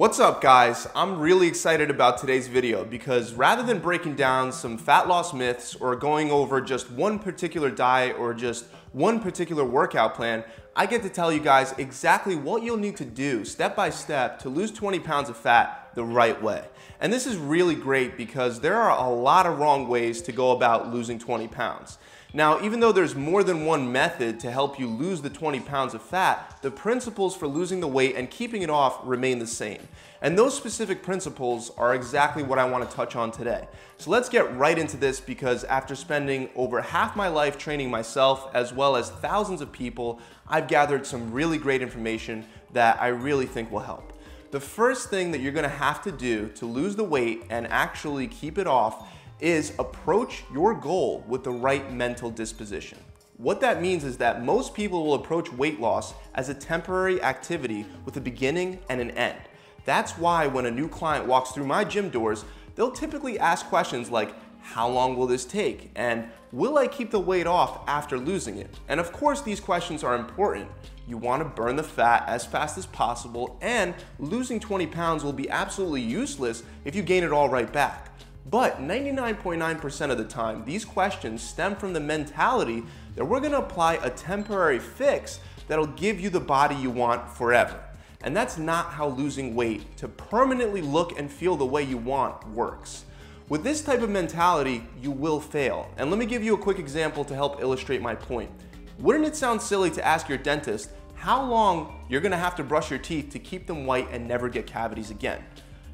What's up guys? I'm really excited about today's video because rather than breaking down some fat loss myths or going over just one particular diet or just one particular workout plan, I get to tell you guys exactly what you'll need to do step by step to lose 20 pounds of fat the right way. And this is really great because there are a lot of wrong ways to go about losing 20 pounds. Now, even though there's more than one method to help you lose the 20 pounds of fat, the principles for losing the weight and keeping it off remain the same. And those specific principles are exactly what I want to touch on today. So let's get right into this because after spending over half my life training myself as well as thousands of people, I've gathered some really great information that I really think will help. The first thing that you're gonna have to do to lose the weight and actually keep it off is approach your goal with the right mental disposition. What that means is that most people will approach weight loss as a temporary activity with a beginning and an end. That's why when a new client walks through my gym doors, they'll typically ask questions like, how long will this take? And will I keep the weight off after losing it? And of course, these questions are important. You wanna burn the fat as fast as possible, and losing 20 pounds will be absolutely useless if you gain it all right back. But 99.9% of the time, these questions stem from the mentality that we're gonna apply a temporary fix that'll give you the body you want forever. And that's not how losing weight to permanently look and feel the way you want works. With this type of mentality, you will fail. And let me give you a quick example to help illustrate my point. Wouldn't it sound silly to ask your dentist how long you're gonna have to brush your teeth to keep them white and never get cavities again?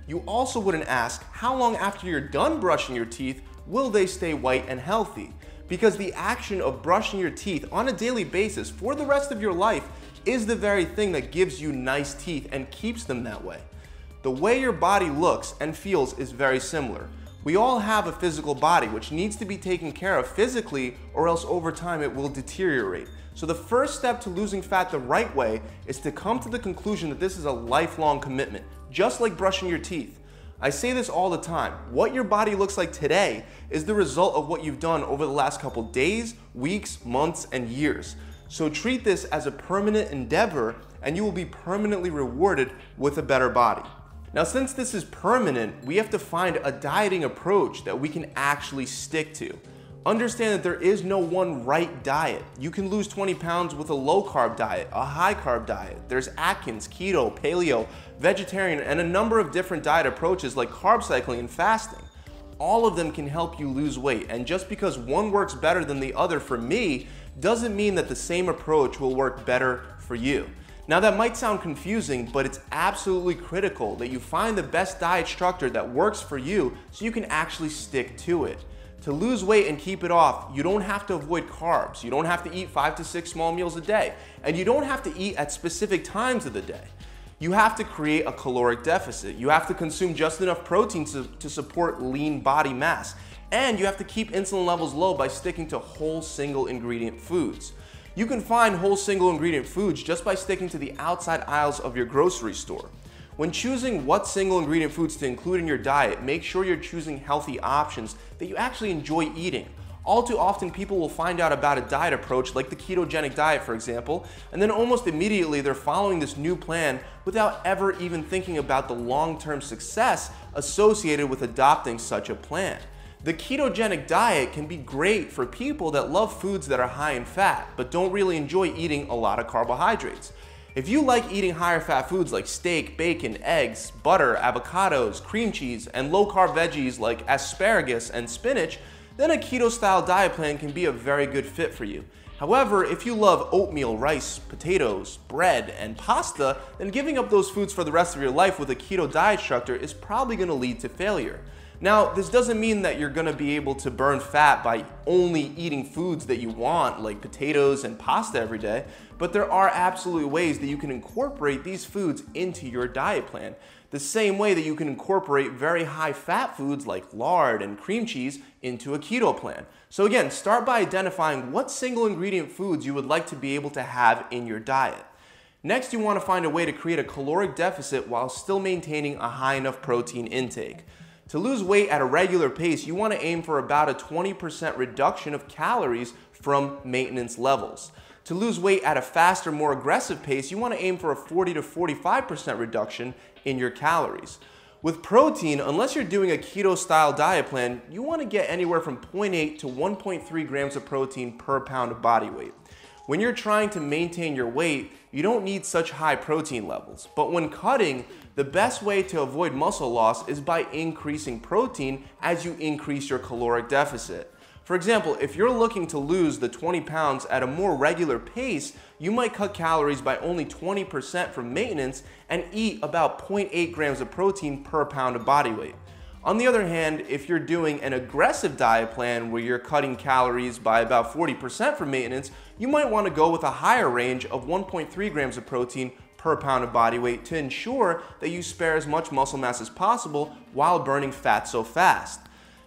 You also wouldn't ask how long after you're done brushing your teeth will they stay white and healthy? Because the action of brushing your teeth on a daily basis for the rest of your life is the very thing that gives you nice teeth and keeps them that way. The way your body looks and feels is very similar. We all have a physical body which needs to be taken care of physically or else over time it will deteriorate. So the first step to losing fat the right way is to come to the conclusion that this is a lifelong commitment just like brushing your teeth. I say this all the time. What your body looks like today is the result of what you've done over the last couple days, weeks, months, and years. So treat this as a permanent endeavor and you will be permanently rewarded with a better body. Now, since this is permanent, we have to find a dieting approach that we can actually stick to. Understand that there is no one right diet. You can lose 20 pounds with a low carb diet, a high carb diet. There's Atkins, keto, paleo, vegetarian, and a number of different diet approaches like carb cycling and fasting. All of them can help you lose weight, and just because one works better than the other for me doesn't mean that the same approach will work better for you. Now that might sound confusing, but it's absolutely critical that you find the best diet structure that works for you so you can actually stick to it. To lose weight and keep it off, you don't have to avoid carbs. You don't have to eat five to six small meals a day. And you don't have to eat at specific times of the day. You have to create a caloric deficit. You have to consume just enough protein to, to support lean body mass. And you have to keep insulin levels low by sticking to whole single ingredient foods. You can find whole single ingredient foods just by sticking to the outside aisles of your grocery store. When choosing what single ingredient foods to include in your diet, make sure you're choosing healthy options that you actually enjoy eating. All too often, people will find out about a diet approach like the ketogenic diet, for example, and then almost immediately they're following this new plan without ever even thinking about the long term success associated with adopting such a plan. The ketogenic diet can be great for people that love foods that are high in fat, but don't really enjoy eating a lot of carbohydrates. If you like eating higher fat foods like steak, bacon, eggs, butter, avocados, cream cheese, and low carb veggies like asparagus and spinach, then a keto style diet plan can be a very good fit for you. However, if you love oatmeal, rice, potatoes, bread, and pasta, then giving up those foods for the rest of your life with a keto diet structure is probably going to lead to failure. Now, this doesn't mean that you're gonna be able to burn fat by only eating foods that you want, like potatoes and pasta every day, but there are absolute ways that you can incorporate these foods into your diet plan. The same way that you can incorporate very high fat foods like lard and cream cheese into a keto plan. So again, start by identifying what single ingredient foods you would like to be able to have in your diet. Next, you wanna find a way to create a caloric deficit while still maintaining a high enough protein intake. To lose weight at a regular pace, you want to aim for about a 20% reduction of calories from maintenance levels. To lose weight at a faster, more aggressive pace, you want to aim for a 40 to 45% reduction in your calories. With protein, unless you're doing a keto style diet plan, you want to get anywhere from 0.8 to 1.3 grams of protein per pound of body weight. When you're trying to maintain your weight, you don't need such high protein levels. But when cutting, the best way to avoid muscle loss is by increasing protein as you increase your caloric deficit. For example, if you're looking to lose the 20 pounds at a more regular pace, you might cut calories by only 20% from maintenance and eat about 0.8 grams of protein per pound of body weight. On the other hand, if you're doing an aggressive diet plan where you're cutting calories by about 40% for maintenance, you might want to go with a higher range of 1.3 grams of protein per pound of body weight to ensure that you spare as much muscle mass as possible while burning fat so fast.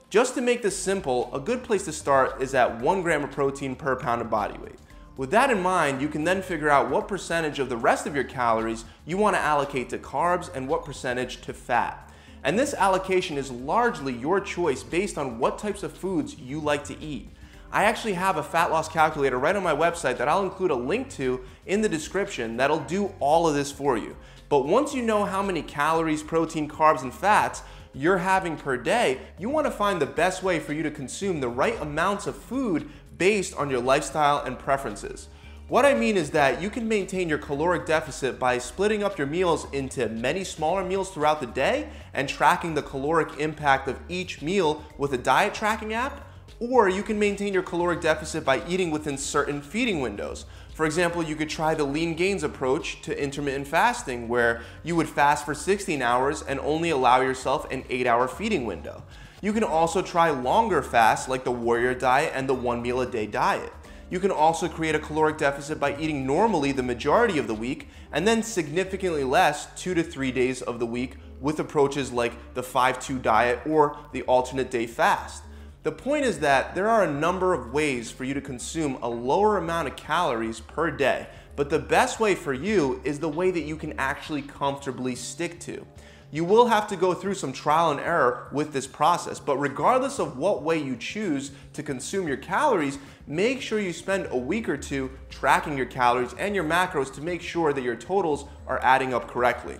Just to make this simple, a good place to start is at 1 gram of protein per pound of body weight. With that in mind, you can then figure out what percentage of the rest of your calories you want to allocate to carbs and what percentage to fat. And this allocation is largely your choice based on what types of foods you like to eat. I actually have a fat loss calculator right on my website that I'll include a link to in the description that'll do all of this for you. But once you know how many calories, protein, carbs, and fats you're having per day, you want to find the best way for you to consume the right amounts of food based on your lifestyle and preferences. What I mean is that you can maintain your caloric deficit by splitting up your meals into many smaller meals throughout the day and tracking the caloric impact of each meal with a diet tracking app, or you can maintain your caloric deficit by eating within certain feeding windows. For example, you could try the lean gains approach to intermittent fasting, where you would fast for 16 hours and only allow yourself an 8 hour feeding window. You can also try longer fasts like the warrior diet and the one meal a day diet. You can also create a caloric deficit by eating normally the majority of the week and then significantly less two to three days of the week with approaches like the 5-2 diet or the alternate day fast. The point is that there are a number of ways for you to consume a lower amount of calories per day, but the best way for you is the way that you can actually comfortably stick to. You will have to go through some trial and error with this process, but regardless of what way you choose to consume your calories, make sure you spend a week or two tracking your calories and your macros to make sure that your totals are adding up correctly.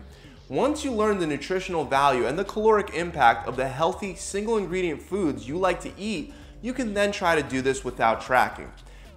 Once you learn the nutritional value and the caloric impact of the healthy single ingredient foods you like to eat, you can then try to do this without tracking.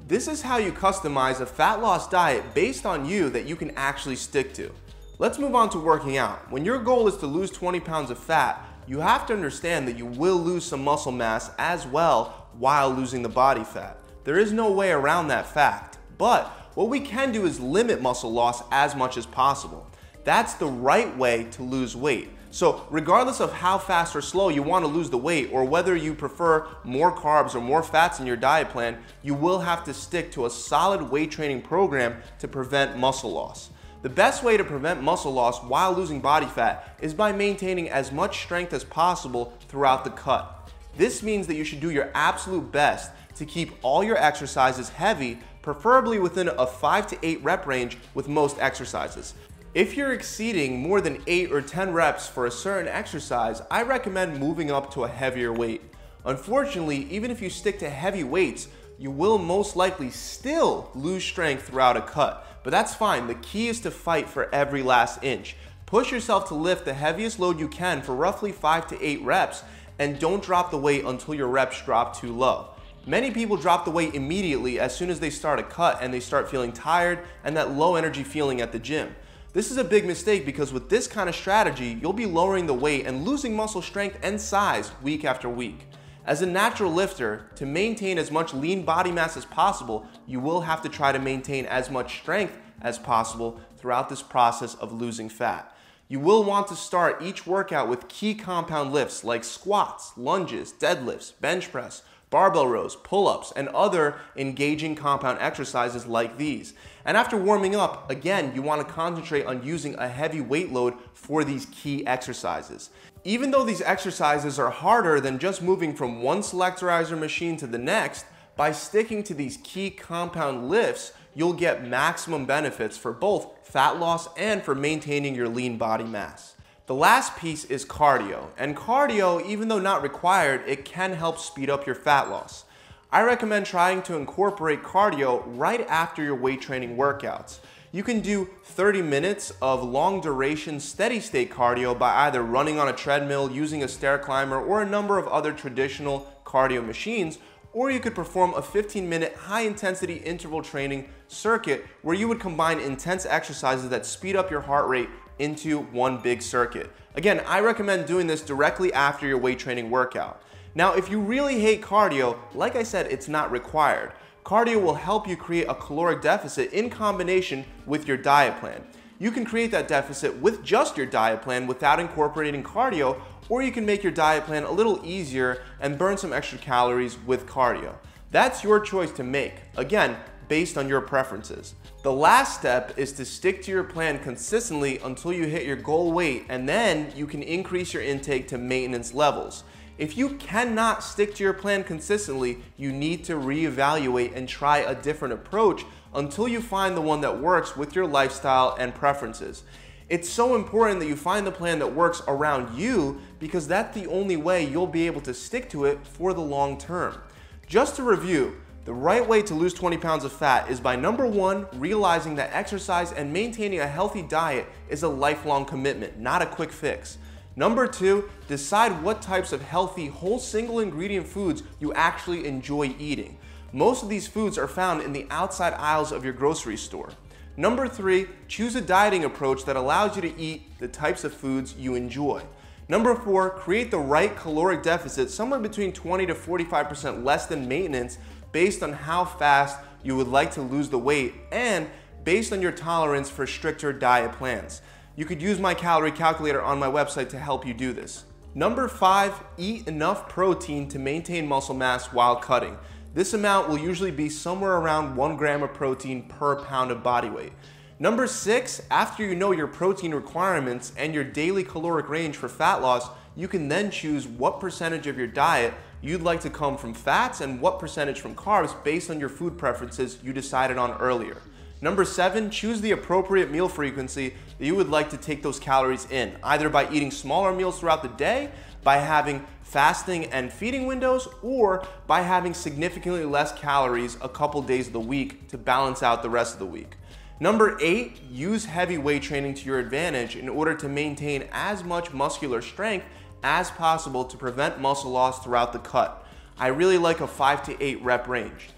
This is how you customize a fat loss diet based on you that you can actually stick to. Let's move on to working out. When your goal is to lose 20 pounds of fat, you have to understand that you will lose some muscle mass as well while losing the body fat. There is no way around that fact. But what we can do is limit muscle loss as much as possible. That's the right way to lose weight. So regardless of how fast or slow you want to lose the weight or whether you prefer more carbs or more fats in your diet plan, you will have to stick to a solid weight training program to prevent muscle loss. The best way to prevent muscle loss while losing body fat is by maintaining as much strength as possible throughout the cut. This means that you should do your absolute best to keep all your exercises heavy, preferably within a 5 to 8 rep range with most exercises. If you're exceeding more than 8 or 10 reps for a certain exercise, I recommend moving up to a heavier weight. Unfortunately, even if you stick to heavy weights, you will most likely still lose strength throughout a cut. But that's fine. The key is to fight for every last inch. Push yourself to lift the heaviest load you can for roughly 5 to 8 reps and don't drop the weight until your reps drop too low. Many people drop the weight immediately as soon as they start a cut and they start feeling tired and that low energy feeling at the gym. This is a big mistake because with this kind of strategy, you'll be lowering the weight and losing muscle strength and size week after week. As a natural lifter, to maintain as much lean body mass as possible, you will have to try to maintain as much strength as possible throughout this process of losing fat. You will want to start each workout with key compound lifts like squats, lunges, deadlifts, bench press, barbell rows, pull-ups, and other engaging compound exercises like these. And after warming up, again, you want to concentrate on using a heavy weight load for these key exercises. Even though these exercises are harder than just moving from one selectorizer machine to the next, by sticking to these key compound lifts, you'll get maximum benefits for both fat loss and for maintaining your lean body mass. The last piece is cardio, and cardio, even though not required, it can help speed up your fat loss. I recommend trying to incorporate cardio right after your weight training workouts. You can do 30 minutes of long duration steady state cardio by either running on a treadmill, using a stair climber, or a number of other traditional cardio machines, or you could perform a 15 minute high intensity interval training circuit where you would combine intense exercises that speed up your heart rate into one big circuit. Again, I recommend doing this directly after your weight training workout. Now, if you really hate cardio, like I said, it's not required. Cardio will help you create a caloric deficit in combination with your diet plan. You can create that deficit with just your diet plan without incorporating cardio, or you can make your diet plan a little easier and burn some extra calories with cardio. That's your choice to make, again, based on your preferences. The last step is to stick to your plan consistently until you hit your goal weight, and then you can increase your intake to maintenance levels. If you cannot stick to your plan consistently, you need to reevaluate and try a different approach until you find the one that works with your lifestyle and preferences. It's so important that you find the plan that works around you because that's the only way you'll be able to stick to it for the long term. Just to review, the right way to lose 20 pounds of fat is by number one, realizing that exercise and maintaining a healthy diet is a lifelong commitment, not a quick fix. Number two, decide what types of healthy, whole single ingredient foods you actually enjoy eating. Most of these foods are found in the outside aisles of your grocery store. Number three, choose a dieting approach that allows you to eat the types of foods you enjoy. Number four, create the right caloric deficit somewhere between 20 to 45% less than maintenance based on how fast you would like to lose the weight and based on your tolerance for stricter diet plans. You could use my calorie calculator on my website to help you do this. Number five, eat enough protein to maintain muscle mass while cutting. This amount will usually be somewhere around one gram of protein per pound of body weight. Number six, after you know your protein requirements and your daily caloric range for fat loss, you can then choose what percentage of your diet you'd like to come from fats and what percentage from carbs based on your food preferences you decided on earlier. Number seven, choose the appropriate meal frequency that you would like to take those calories in, either by eating smaller meals throughout the day, by having fasting and feeding windows, or by having significantly less calories a couple days of the week to balance out the rest of the week. Number eight, use heavy weight training to your advantage in order to maintain as much muscular strength as possible to prevent muscle loss throughout the cut. I really like a five to eight rep range.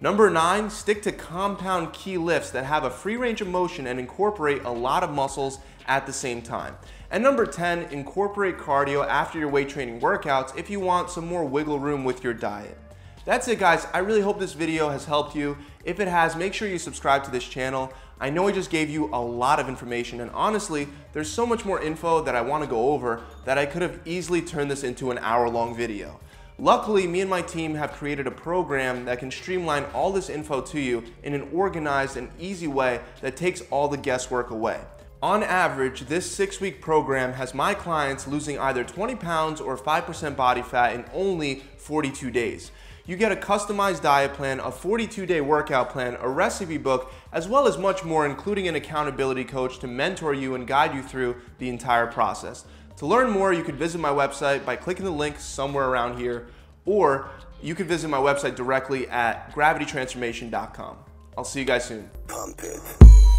Number nine, stick to compound key lifts that have a free range of motion and incorporate a lot of muscles at the same time. And number 10, incorporate cardio after your weight training workouts if you want some more wiggle room with your diet. That's it guys, I really hope this video has helped you. If it has, make sure you subscribe to this channel. I know I just gave you a lot of information and honestly, there's so much more info that I wanna go over that I could have easily turned this into an hour long video. Luckily, me and my team have created a program that can streamline all this info to you in an organized and easy way that takes all the guesswork away. On average, this six week program has my clients losing either 20 pounds or 5% body fat in only 42 days. You get a customized diet plan, a 42 day workout plan, a recipe book, as well as much more, including an accountability coach to mentor you and guide you through the entire process. To learn more, you could visit my website by clicking the link somewhere around here, or you could visit my website directly at gravitytransformation.com. I'll see you guys soon. Pump it.